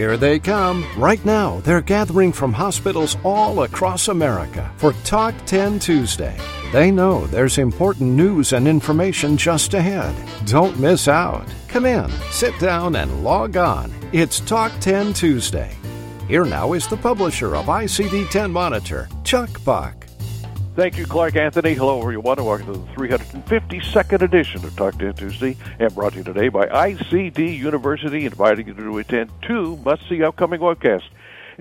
Here they come. Right now, they're gathering from hospitals all across America for Talk 10 Tuesday. They know there's important news and information just ahead. Don't miss out. Come in, sit down, and log on. It's Talk 10 Tuesday. Here now is the publisher of ICD 10 Monitor, Chuck Buck. Thank you, Clark Anthony. Hello, everyone, and welcome to the 352nd edition of Talk 10 Tuesday, and brought to you today by ICD University, inviting you to attend two must-see upcoming webcasts.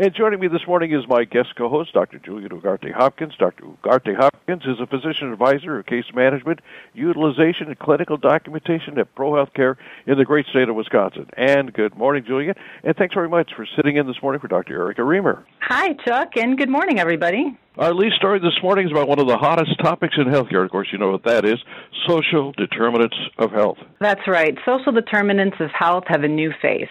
And joining me this morning is my guest co-host, Dr. Juliet Ugarte Hopkins. Dr. Ugarte Hopkins is a physician advisor of case management, utilization, and clinical documentation at ProHealthcare in the great state of Wisconsin. And good morning, Juliet. And thanks very much for sitting in this morning for Dr. Erica Remer. Hi, Chuck, and good morning, everybody. Our lead story this morning is about one of the hottest topics in healthcare. Of course, you know what that is social determinants of health. That's right. Social determinants of health have a new face.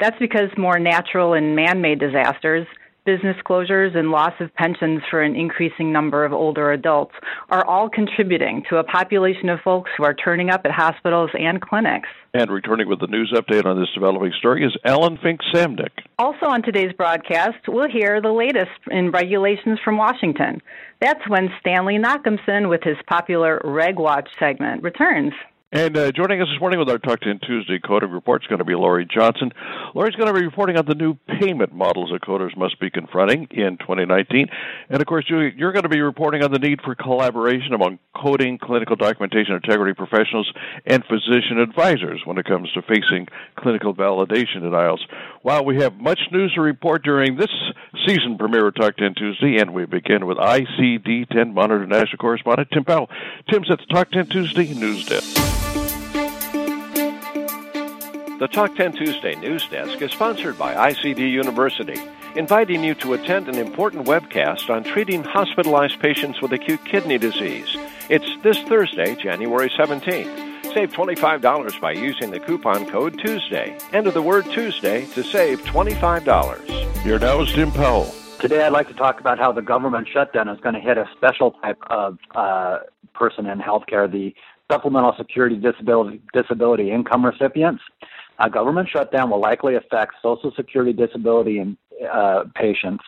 That's because more natural and man made disasters, business closures, and loss of pensions for an increasing number of older adults are all contributing to a population of folks who are turning up at hospitals and clinics. And returning with the news update on this developing story is Ellen Fink Samnick. Also on today's broadcast, we'll hear the latest in regulations from Washington. That's when Stanley Nachimson, with his popular Reg Watch segment, returns. And uh, joining us this morning with our Talk 10 Tuesday coding report is going to be Laurie Johnson. Lori's going to be reporting on the new payment models that coders must be confronting in 2019. And of course, you're going to be reporting on the need for collaboration among coding, clinical documentation integrity professionals, and physician advisors when it comes to facing clinical validation denials. While we have much news to report during this season premiere of Talk 10 Tuesday, and we begin with ICD 10 Monitor National Correspondent Tim Powell. Tim's at the Talk 10 Tuesday News Desk. The Talk 10 Tuesday News Desk is sponsored by ICD University, inviting you to attend an important webcast on treating hospitalized patients with acute kidney disease. It's this Thursday, January 17th. Save $25 by using the coupon code Tuesday. Enter the word Tuesday to save $25. Here now is Tim Powell. Today, I'd like to talk about how the government shutdown is going to hit a special type of uh, person in healthcare, the supplemental security disability, disability income recipients. A government shutdown will likely affect Social Security disability and, uh, patients,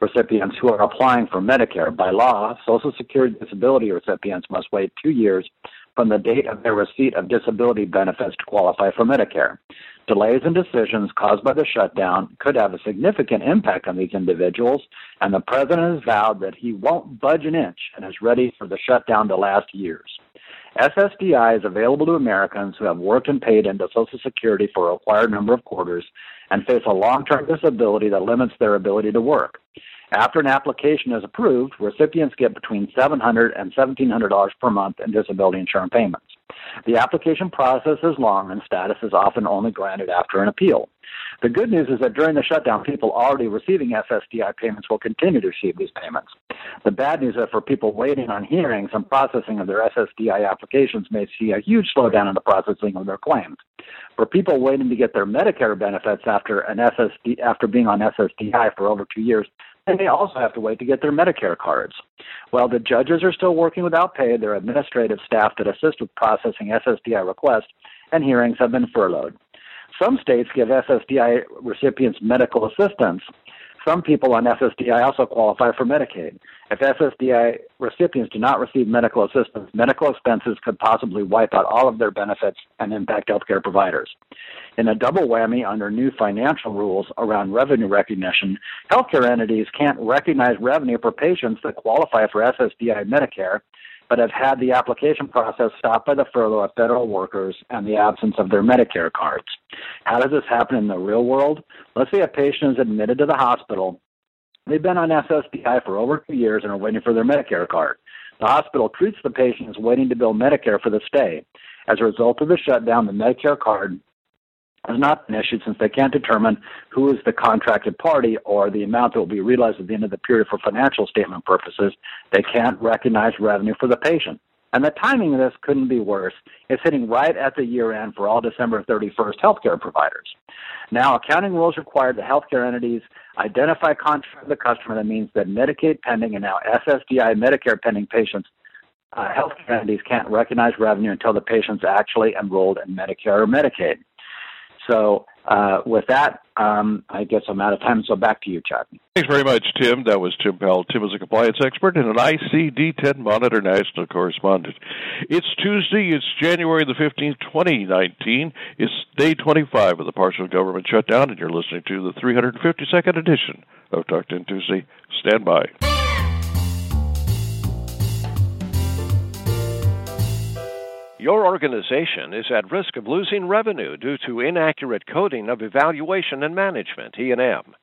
recipients who are applying for Medicare. By law, Social Security disability recipients must wait two years from the date of their receipt of disability benefits to qualify for Medicare. Delays in decisions caused by the shutdown could have a significant impact on these individuals, and the president has vowed that he won't budge an inch and is ready for the shutdown to last years. SSDI is available to Americans who have worked and paid into Social Security for a required number of quarters and face a long term disability that limits their ability to work. After an application is approved, recipients get between $700 and $1,700 per month in disability insurance payments. The application process is long and status is often only granted after an appeal. The good news is that during the shutdown, people already receiving SSDI payments will continue to receive these payments. The bad news is that for people waiting on hearings and processing of their SSDI applications may see a huge slowdown in the processing of their claims. For people waiting to get their Medicare benefits after an SSD after being on SSDI for over two years, and they also have to wait to get their Medicare cards. While the judges are still working without pay, their administrative staff that assist with processing SSDI requests and hearings have been furloughed. Some states give SSDI recipients medical assistance. Some people on SSDI also qualify for Medicaid. If SSDI recipients do not receive medical assistance, medical expenses could possibly wipe out all of their benefits and impact healthcare providers. In a double whammy under new financial rules around revenue recognition, healthcare entities can't recognize revenue for patients that qualify for SSDI Medicare but have had the application process stopped by the furlough of federal workers and the absence of their Medicare cards. How does this happen in the real world? Let's say a patient is admitted to the hospital. They've been on SSDI for over two years and are waiting for their Medicare card. The hospital treats the patient as waiting to bill Medicare for the stay. As a result of the shutdown, the Medicare card has not been issued since they can't determine who is the contracted party or the amount that will be realized at the end of the period for financial statement purposes. They can't recognize revenue for the patient. And the timing of this couldn't be worse. It's hitting right at the year end for all December 31st healthcare providers. Now, accounting rules require the healthcare entities identify contract with the customer that means that Medicaid pending and now SSDI Medicare pending patients uh, healthcare entities can't recognize revenue until the patient's actually enrolled in Medicare or Medicaid. So uh, with that, um, I guess I'm out of time. So back to you, Chuck. Thanks very much, Tim. That was Tim Powell. Tim is a compliance expert and an ICD-10 Monitor national correspondent. It's Tuesday. It's January the 15th, 2019. It's day 25 of the partial government shutdown, and you're listening to the 352nd edition of Talk 10 Tuesday. Stand by. Your organization is at risk of losing revenue due to inaccurate coding of evaluation and management (E&M).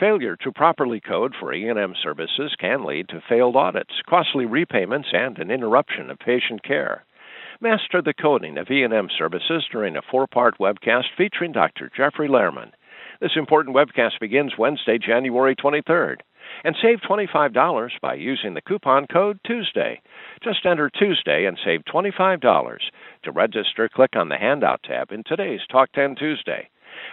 Failure to properly code for E&M services can lead to failed audits, costly repayments, and an interruption of patient care. Master the coding of E&M services during a four-part webcast featuring Dr. Jeffrey Lehrman. This important webcast begins Wednesday, January 23rd. And save $25 by using the coupon code Tuesday. Just enter Tuesday and save $25. To register, click on the Handout tab in today's Talk 10 Tuesday.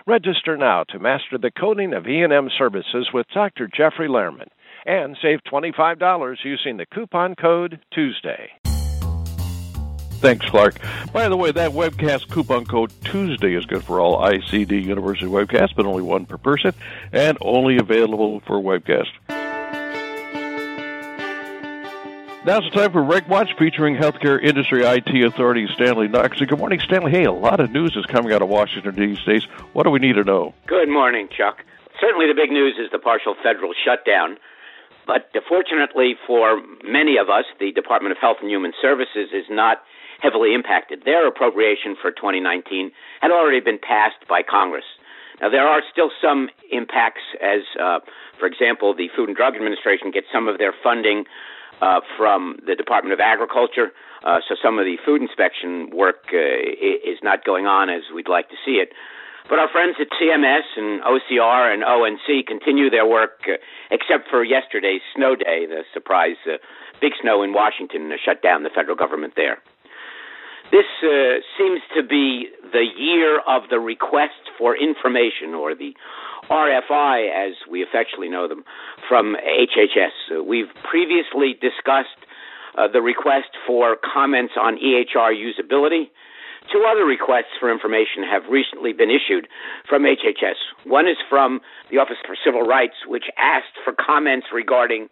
Register now to master the coding of E&M services with Dr. Jeffrey Lehrman and save $25 using the coupon code Tuesday. Thanks, Clark. By the way, that webcast coupon code Tuesday is good for all ICD University webcasts, but only one per person, and only available for webcast. Now's the time for Reg Watch featuring healthcare industry IT authority Stanley Knox. Good morning, Stanley. Hey, a lot of news is coming out of Washington these days. What do we need to know? Good morning, Chuck. Certainly, the big news is the partial federal shutdown. But fortunately for many of us, the Department of Health and Human Services is not heavily impacted. Their appropriation for 2019 had already been passed by Congress. Now, there are still some impacts, as, uh, for example, the Food and Drug Administration gets some of their funding uh, from the Department of Agriculture. Uh, so some of the food inspection work uh, is not going on as we'd like to see it. But our friends at CMS and OCR and ONC continue their work, uh, except for yesterday's snow day, the surprise uh, big snow in Washington shut down the federal government there. This uh, seems to be the year of the request for information, or the RFI, as we affectionately know them, from HHS. Uh, we've previously discussed uh, the request for comments on EHR usability. Two other requests for information have recently been issued from HHS. One is from the Office for Civil Rights, which asked for comments regarding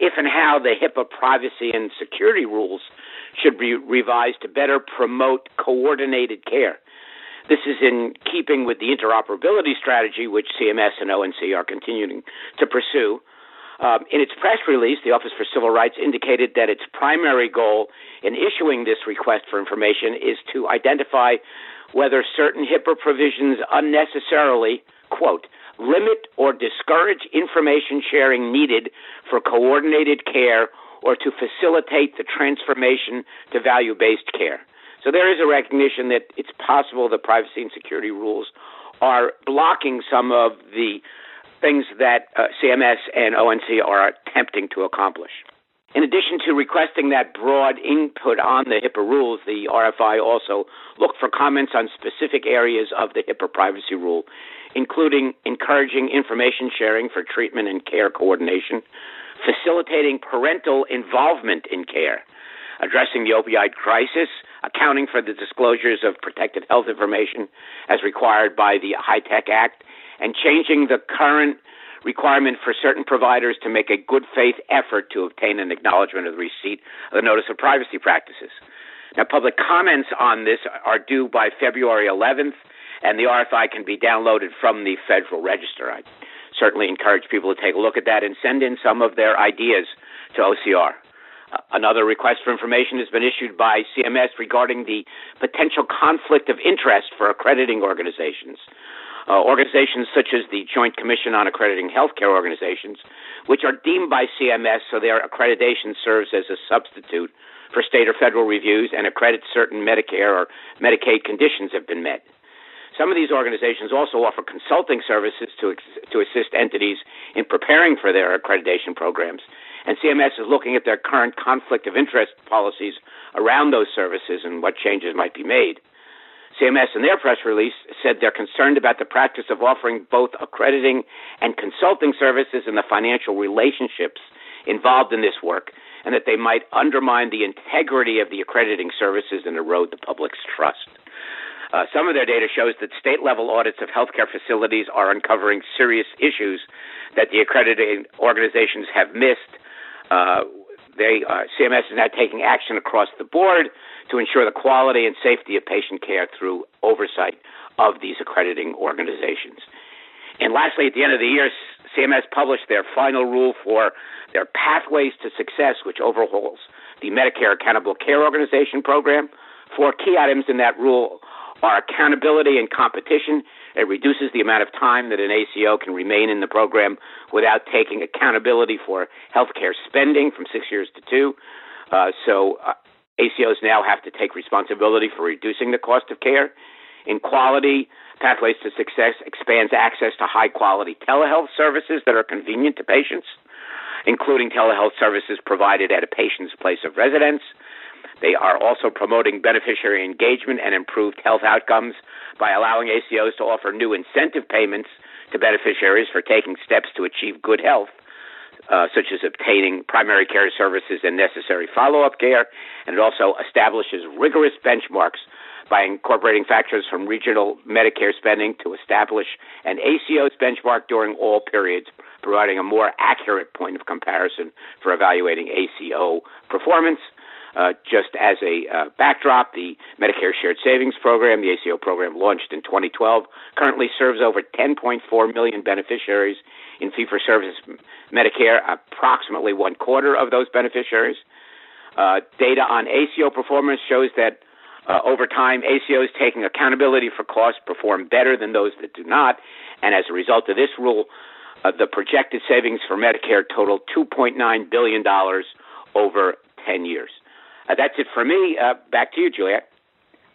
if and how the HIPAA privacy and security rules should be revised to better promote coordinated care. This is in keeping with the interoperability strategy which CMS and ONC are continuing to pursue. Um, in its press release, the Office for Civil Rights indicated that its primary goal in issuing this request for information is to identify whether certain HIPAA provisions unnecessarily, quote, limit or discourage information sharing needed for coordinated care or to facilitate the transformation to value based care. So there is a recognition that it's possible the privacy and security rules are blocking some of the things that uh, CMS and ONC are attempting to accomplish. In addition to requesting that broad input on the HIPAA rules, the RFI also looked for comments on specific areas of the HIPAA privacy rule, including encouraging information sharing for treatment and care coordination, facilitating parental involvement in care, addressing the opioid crisis, accounting for the disclosures of protected health information as required by the HITECH Act, and changing the current requirement for certain providers to make a good faith effort to obtain an acknowledgement of the receipt of the notice of privacy practices. Now, public comments on this are due by February 11th, and the RFI can be downloaded from the Federal Register. I certainly encourage people to take a look at that and send in some of their ideas to OCR. Uh, another request for information has been issued by CMS regarding the potential conflict of interest for accrediting organizations. Uh, organizations such as the Joint Commission on Accrediting Healthcare Organizations, which are deemed by CMS so their accreditation serves as a substitute for state or federal reviews and accredits certain Medicare or Medicaid conditions have been met. Some of these organizations also offer consulting services to, to assist entities in preparing for their accreditation programs. And CMS is looking at their current conflict of interest policies around those services and what changes might be made. CMS, in their press release, said they're concerned about the practice of offering both accrediting and consulting services and the financial relationships involved in this work, and that they might undermine the integrity of the accrediting services and erode the public's trust. Uh, some of their data shows that state level audits of healthcare facilities are uncovering serious issues that the accrediting organizations have missed. Uh, they, uh, CMS is now taking action across the board to ensure the quality and safety of patient care through oversight of these accrediting organizations. And lastly, at the end of the year, CMS published their final rule for their Pathways to Success, which overhauls the Medicare Accountable Care Organization program. Four key items in that rule are accountability and competition. It reduces the amount of time that an ACO can remain in the program without taking accountability for healthcare spending from six years to two. Uh, so uh, ACOs now have to take responsibility for reducing the cost of care. In quality, Pathways to Success expands access to high quality telehealth services that are convenient to patients, including telehealth services provided at a patient's place of residence. They are also promoting beneficiary engagement and improved health outcomes by allowing ACOs to offer new incentive payments to beneficiaries for taking steps to achieve good health. Uh, such as obtaining primary care services and necessary follow up care, and it also establishes rigorous benchmarks by incorporating factors from regional Medicare spending to establish an ACO's benchmark during all periods, providing a more accurate point of comparison for evaluating ACO performance. Uh, just as a uh, backdrop, the Medicare Shared Savings Program, the ACO program launched in 2012, currently serves over 10.4 million beneficiaries in fee for service Medicare, approximately one quarter of those beneficiaries. Uh, data on ACO performance shows that uh, over time, ACOs taking accountability for costs perform better than those that do not, and as a result of this rule, uh, the projected savings for Medicare total $2.9 billion over 10 years. Uh, that's it for me. Uh, back to you, Juliet.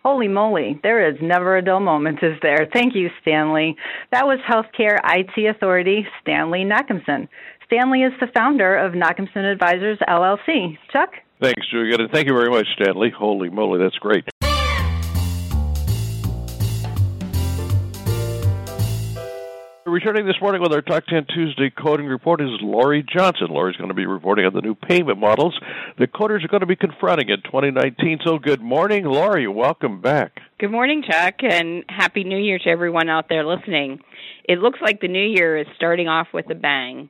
Holy moly, there is never a dull moment, is there? Thank you, Stanley. That was Healthcare IT Authority, Stanley Nachimson. Stanley is the founder of Nachimson Advisors, LLC. Chuck? Thanks, Juliet, and thank you very much, Stanley. Holy moly, that's great. Returning this morning with our Talk 10 Tuesday coding report is Lori Johnson. Lori's going to be reporting on the new payment models that coders are going to be confronting in 2019. So, good morning, Lori. Welcome back. Good morning, Chuck, and Happy New Year to everyone out there listening. It looks like the new year is starting off with a bang.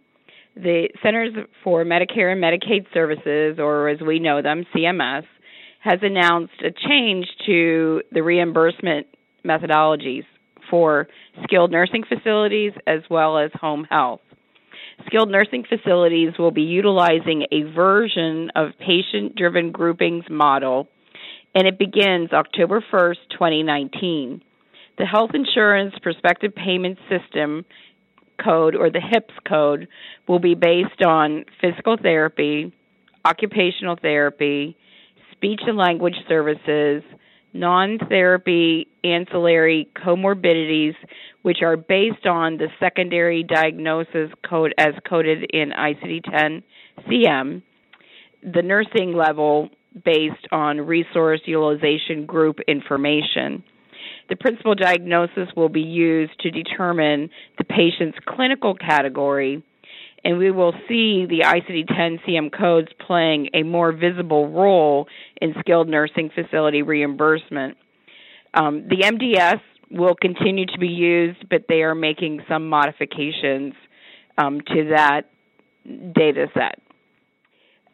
The Centers for Medicare and Medicaid Services, or as we know them, CMS, has announced a change to the reimbursement methodologies for skilled nursing facilities as well as home health. Skilled nursing facilities will be utilizing a version of patient driven groupings model, and it begins October 1st, 2019. The Health Insurance Prospective Payment System code, or the HIPPS code, will be based on physical therapy, occupational therapy, speech and language services, non therapy ancillary comorbidities, which are based on the secondary diagnosis code as coded in ICD 10 CM, the nursing level based on resource utilization group information. The principal diagnosis will be used to determine the patient's clinical category and we will see the ICD-10 CM codes playing a more visible role in skilled nursing facility reimbursement. Um, the MDS will continue to be used, but they are making some modifications um, to that data set.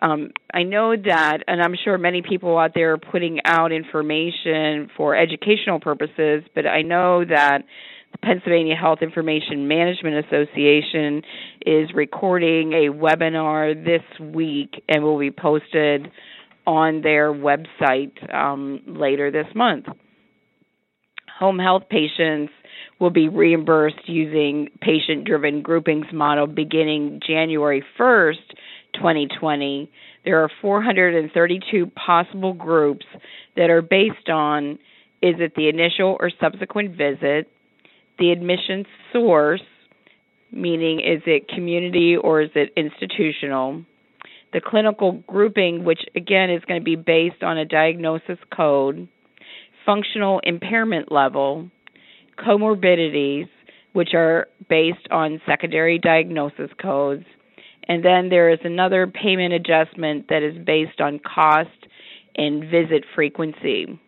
Um, I know that, and I'm sure many people out there are putting out information for educational purposes, but I know that the Pennsylvania Health Information Management Association is recording a webinar this week and will be posted on their website um, later this month. Home health patients will be reimbursed using patient driven groupings model beginning January 1st, 2020. There are 432 possible groups that are based on is it the initial or subsequent visit, the admission source, meaning is it community or is it institutional? The clinical grouping, which again is going to be based on a diagnosis code, functional impairment level, comorbidities, which are based on secondary diagnosis codes, and then there is another payment adjustment that is based on cost and visit frequency.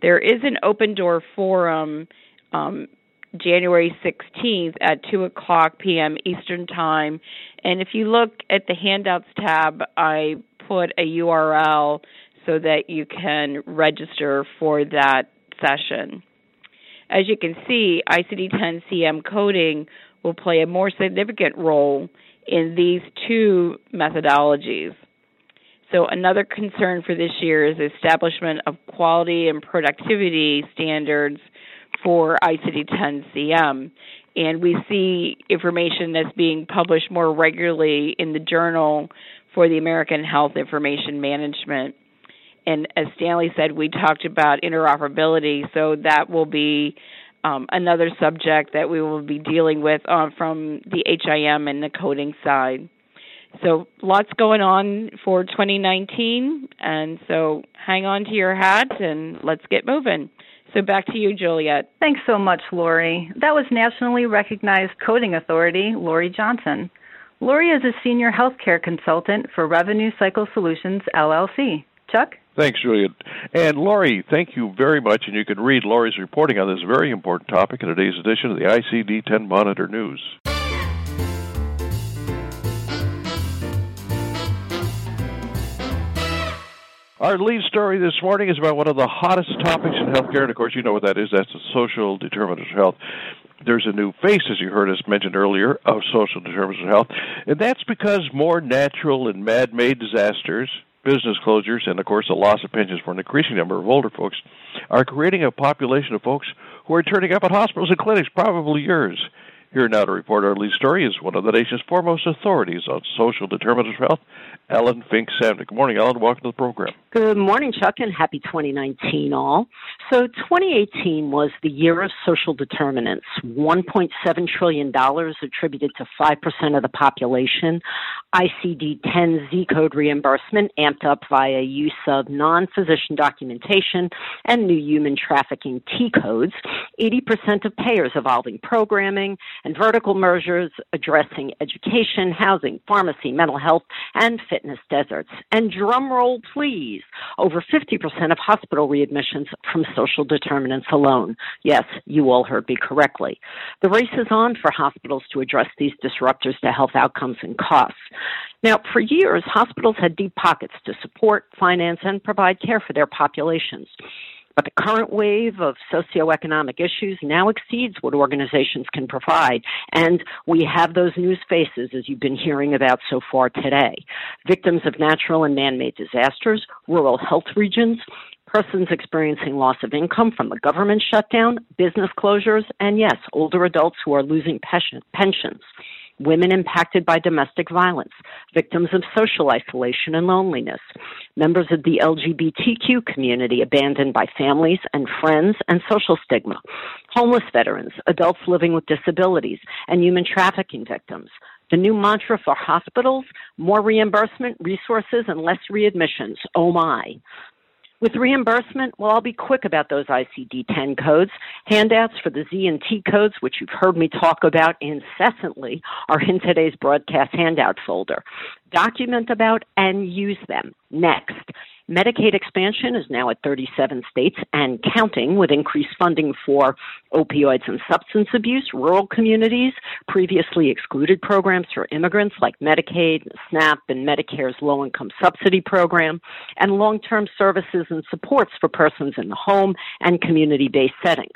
There is an open door forum um, January 16th at 2 o'clock p.m. Eastern Time. And if you look at the handouts tab, I put a URL so that you can register for that session. As you can see, ICD 10 CM coding will play a more significant role in these two methodologies. So, another concern for this year is the establishment of quality and productivity standards for ICD 10 CM. And we see information that's being published more regularly in the journal for the American Health Information Management. And as Stanley said, we talked about interoperability, so that will be um, another subject that we will be dealing with uh, from the HIM and the coding side. So lots going on for 2019, and so hang on to your hat and let's get moving. So back to you, Juliet. Thanks so much, Lori. That was nationally recognized coding authority, Lori Johnson. Lori is a senior healthcare consultant for Revenue Cycle Solutions, LLC. Chuck? Thanks, Juliet. And Lori, thank you very much. And you can read Lori's reporting on this very important topic in today's edition of the ICD 10 Monitor News. Our lead story this morning is about one of the hottest topics in healthcare, and of course, you know what that is. That's the social determinants of health. There's a new face, as you heard us mentioned earlier, of social determinants of health, and that's because more natural and man-made disasters, business closures, and of course, the loss of pensions for an increasing number of older folks are creating a population of folks who are turning up at hospitals and clinics, probably yours. Here now to report our lead story is one of the nation's foremost authorities on social determinants of health, Ellen Fink Samnick. Good morning, Ellen. Welcome to the program. Good morning, Chuck, and happy 2019 all. So 2018 was the year of social determinants. $1.7 trillion attributed to 5% of the population. ICD-10 Z-code reimbursement amped up via use of non-physician documentation and new human trafficking T-codes. 80% of payers evolving programming and vertical mergers addressing education, housing, pharmacy, mental health, and fitness deserts. And drum roll, please, over 50% of hospital readmissions from social determinants alone. Yes, you all heard me correctly. The race is on for hospitals to address these disruptors to health outcomes and costs. Now, for years, hospitals had deep pockets to support, finance, and provide care for their populations. But the current wave of socioeconomic issues now exceeds what organizations can provide. And we have those news faces, as you've been hearing about so far today. Victims of natural and man made disasters, rural health regions, persons experiencing loss of income from the government shutdown, business closures, and yes, older adults who are losing pensions women impacted by domestic violence, victims of social isolation and loneliness, members of the LGBTQ community abandoned by families and friends and social stigma, homeless veterans, adults living with disabilities, and human trafficking victims. The new mantra for hospitals more reimbursement, resources, and less readmissions. Oh my. With reimbursement, well, I'll be quick about those ICD 10 codes. Handouts for the Z and T codes, which you've heard me talk about incessantly, are in today's broadcast handout folder. Document about and use them. Next, Medicaid expansion is now at 37 states and counting with increased funding for opioids and substance abuse, rural communities, previously excluded programs for immigrants like Medicaid, SNAP, and Medicare's low income subsidy program, and long term services and supports for persons in the home and community based settings.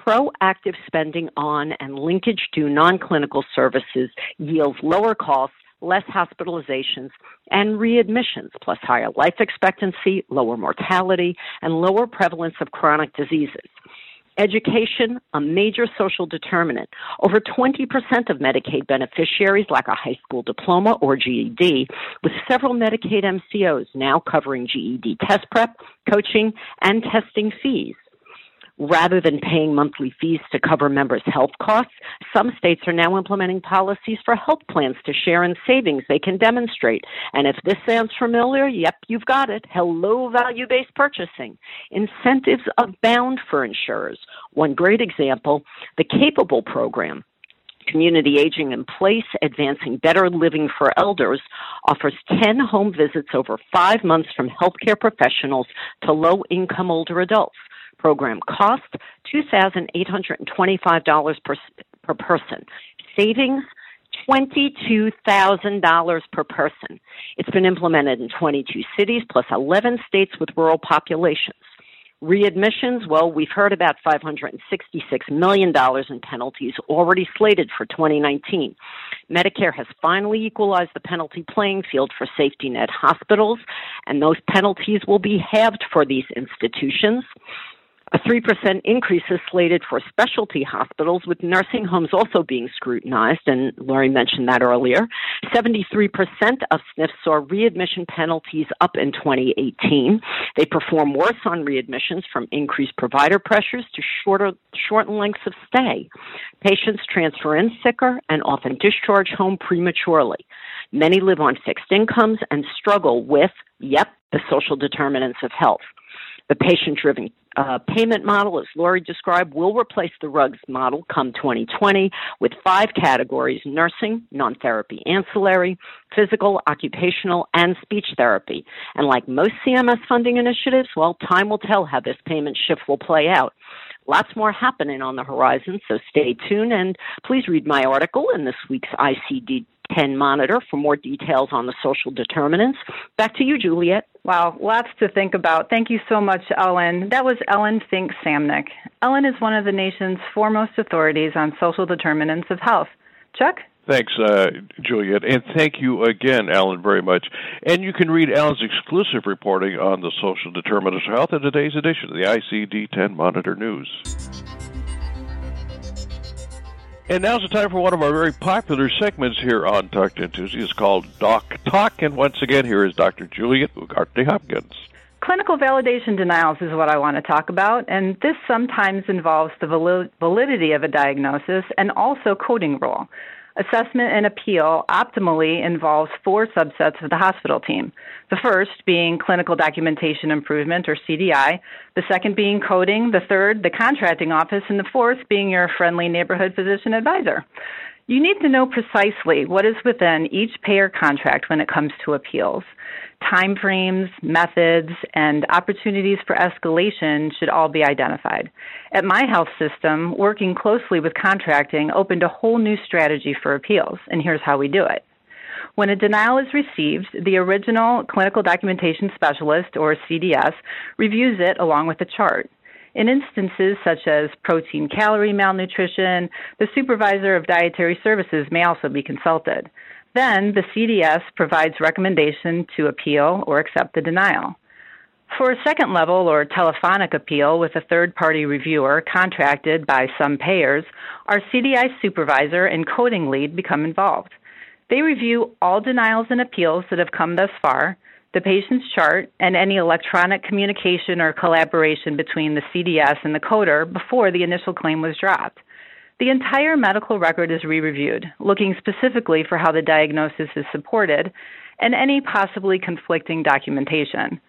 Proactive spending on and linkage to non clinical services yields lower costs less hospitalizations, and readmissions, plus higher life expectancy, lower mortality, and lower prevalence of chronic diseases. Education, a major social determinant. Over 20% of Medicaid beneficiaries lack a high school diploma or GED, with several Medicaid MCOs now covering GED test prep, coaching, and testing fees. Rather than paying monthly fees to cover members' health costs, some states are now implementing policies for health plans to share in savings they can demonstrate. And if this sounds familiar, yep, you've got it. Hello, value based purchasing. Incentives abound for insurers. One great example the Capable program community aging in place, advancing better living for elders, offers 10 home visits over five months from healthcare professionals to low income older adults Program cost $2,825 per, per person. Savings $22,000 per person. It's been implemented in 22 cities plus 11 states with rural populations. Readmissions, well, we've heard about $566 million in penalties already slated for 2019. Medicare has finally equalized the penalty playing field for safety net hospitals, and those penalties will be halved for these institutions. A 3% increase is slated for specialty hospitals, with nursing homes also being scrutinized, and Laurie mentioned that earlier. 73% of SNFs saw readmission penalties up in 2018. They perform worse on readmissions from increased provider pressures to shorter, shortened lengths of stay. Patients transfer in sicker and often discharge home prematurely. Many live on fixed incomes and struggle with, yep, the social determinants of health. The patient driven uh, payment model, as Lori described, will replace the RUGS model come 2020 with five categories nursing, non therapy ancillary, physical, occupational, and speech therapy. And like most CMS funding initiatives, well, time will tell how this payment shift will play out. Lots more happening on the horizon, so stay tuned and please read my article in this week's ICD 10 Monitor for more details on the social determinants. Back to you, Juliet. Wow, lots to think about. Thank you so much, Ellen. That was Ellen Fink Samnick. Ellen is one of the nation's foremost authorities on social determinants of health. Chuck? Thanks, uh, Juliet, and thank you again, Ellen, very much. And you can read Ellen's exclusive reporting on the social determinants of health in today's edition of the ICD 10 Monitor News. And now's the time for one of our very popular segments here on Talk 10 Tuesday. It's called Doc Talk. And once again, here is Dr. Juliet Ugarte Hopkins. Clinical validation denials is what I want to talk about, and this sometimes involves the validity of a diagnosis and also coding rule. Assessment and appeal optimally involves four subsets of the hospital team. The first being clinical documentation improvement or CDI, the second being coding, the third, the contracting office, and the fourth being your friendly neighborhood physician advisor. You need to know precisely what is within each payer contract when it comes to appeals timeframes, methods, and opportunities for escalation should all be identified. At my health system, working closely with contracting opened a whole new strategy for appeals, and here's how we do it. When a denial is received, the original clinical documentation specialist, or CDS, reviews it along with the chart. In instances such as protein calorie malnutrition, the supervisor of dietary services may also be consulted. Then the CDS provides recommendation to appeal or accept the denial. For a second level or telephonic appeal with a third party reviewer contracted by some payers, our CDI supervisor and coding lead become involved. They review all denials and appeals that have come thus far, the patient's chart, and any electronic communication or collaboration between the CDS and the coder before the initial claim was dropped. The entire medical record is re reviewed, looking specifically for how the diagnosis is supported and any possibly conflicting documentation.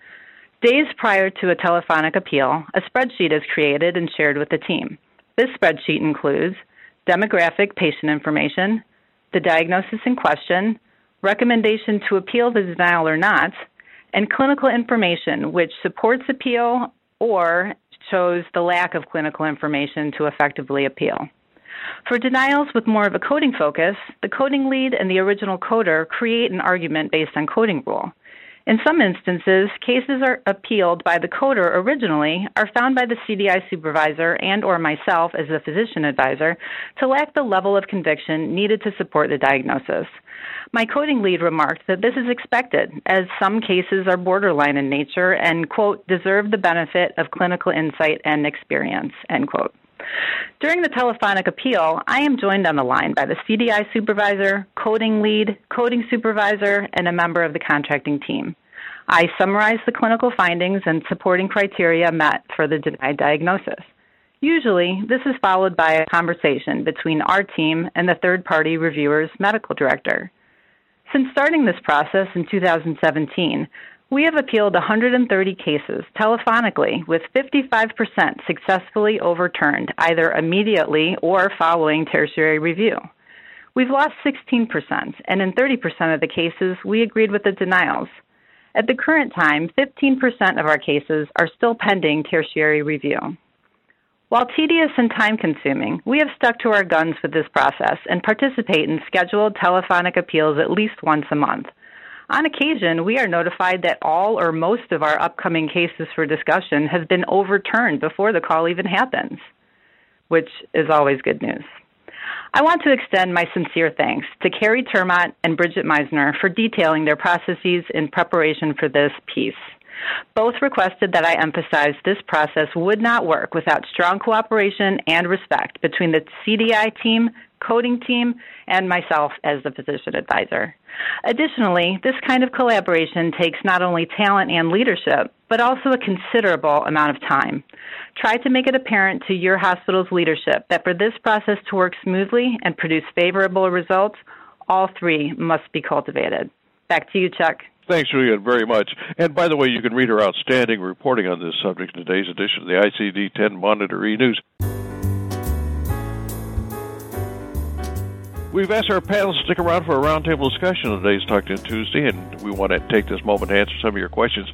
Days prior to a telephonic appeal, a spreadsheet is created and shared with the team. This spreadsheet includes demographic patient information, the diagnosis in question, recommendation to appeal the denial or not, and clinical information which supports appeal or shows the lack of clinical information to effectively appeal. For denials with more of a coding focus, the coding lead and the original coder create an argument based on coding rule. In some instances, cases are appealed by the coder originally are found by the CDI supervisor and or myself as the physician advisor to lack the level of conviction needed to support the diagnosis. My coding lead remarked that this is expected as some cases are borderline in nature and quote deserve the benefit of clinical insight and experience end quote. During the telephonic appeal, I am joined on the line by the CDI supervisor, coding lead, coding supervisor, and a member of the contracting team. I summarize the clinical findings and supporting criteria met for the denied diagnosis. Usually, this is followed by a conversation between our team and the third party reviewer's medical director. Since starting this process in 2017, we have appealed 130 cases telephonically, with 55% successfully overturned either immediately or following tertiary review. We've lost 16%, and in 30% of the cases, we agreed with the denials. At the current time, 15% of our cases are still pending tertiary review. While tedious and time consuming, we have stuck to our guns with this process and participate in scheduled telephonic appeals at least once a month. On occasion, we are notified that all or most of our upcoming cases for discussion has been overturned before the call even happens, which is always good news. I want to extend my sincere thanks to Carrie Termont and Bridget Meisner for detailing their processes in preparation for this piece. Both requested that I emphasize this process would not work without strong cooperation and respect between the CDI team, coding team, and myself as the physician advisor. Additionally, this kind of collaboration takes not only talent and leadership, but also a considerable amount of time. Try to make it apparent to your hospital's leadership that for this process to work smoothly and produce favorable results, all three must be cultivated. Back to you, Chuck. Thanks, Juliet, very much. And by the way, you can read her outstanding reporting on this subject in today's edition of the ICD 10 Monitor e News. We've asked our panel to stick around for a roundtable discussion on today's Talk 10 Tuesday, and we want to take this moment to answer some of your questions.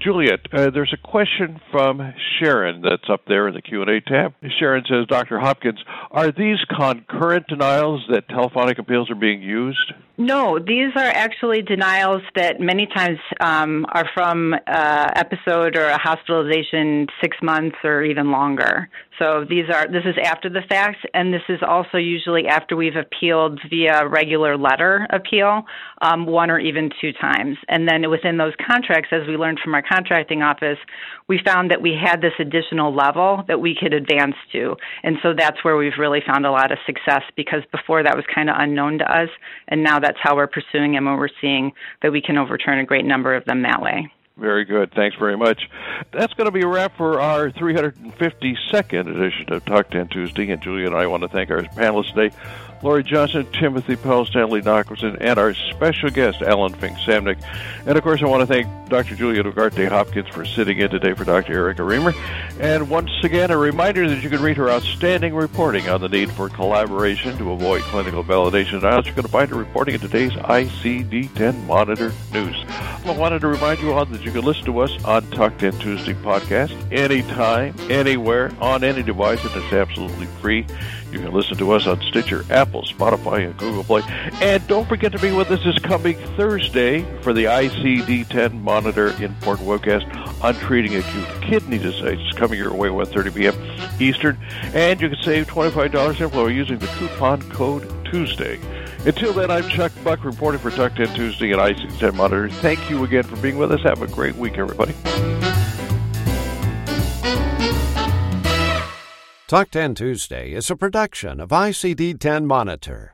Juliet, uh, there's a question from Sharon that's up there in the Q&A tab. Sharon says, Dr. Hopkins, are these concurrent denials that telephonic appeals are being used? No, these are actually denials that many times um, are from uh, episode or a hospitalization six months or even longer. So these are this is after the fact, and this is also usually after we've appealed via regular letter appeal, um, one or even two times. And then within those contracts, as we learned from our contracting office, we found that we had this additional level that we could advance to, and so that's where we've really found a lot of success because before that was kind of unknown to us, and now that's how we're pursuing them, and we're seeing that we can overturn a great number of them that way. Very good. Thanks very much. That's going to be a wrap for our 352nd edition of Talk 10 Tuesday. And Juliet and I want to thank our panelists today. Laurie Johnson, Timothy Powell, Stanley Nachimson, and our special guest, Ellen Fink Samnick. And of course, I want to thank Dr. Juliet Ugarte Hopkins for sitting in today for Dr. Erica Remer. And once again, a reminder that you can read her outstanding reporting on the need for collaboration to avoid clinical validation denials. You're going to find her reporting in today's ICD 10 Monitor News. I wanted to remind you all that you can listen to us on Talk 10 Tuesday podcast anytime, anywhere, on any device, and it's absolutely free. You can listen to us on Stitcher, Apple, Spotify, and Google Play. And don't forget to be with us this coming Thursday for the ICD 10 Monitor important webcast on treating acute kidney disease. It's coming your way at 1.30 p.m. Eastern. And you can save $25 in flow using the coupon code Tuesday. Until then, I'm Chuck Buck reporting for Talk 10 Tuesday and ICD 10 Monitor. Thank you again for being with us. Have a great week, everybody. Talk 10 Tuesday is a production of ICD 10 Monitor.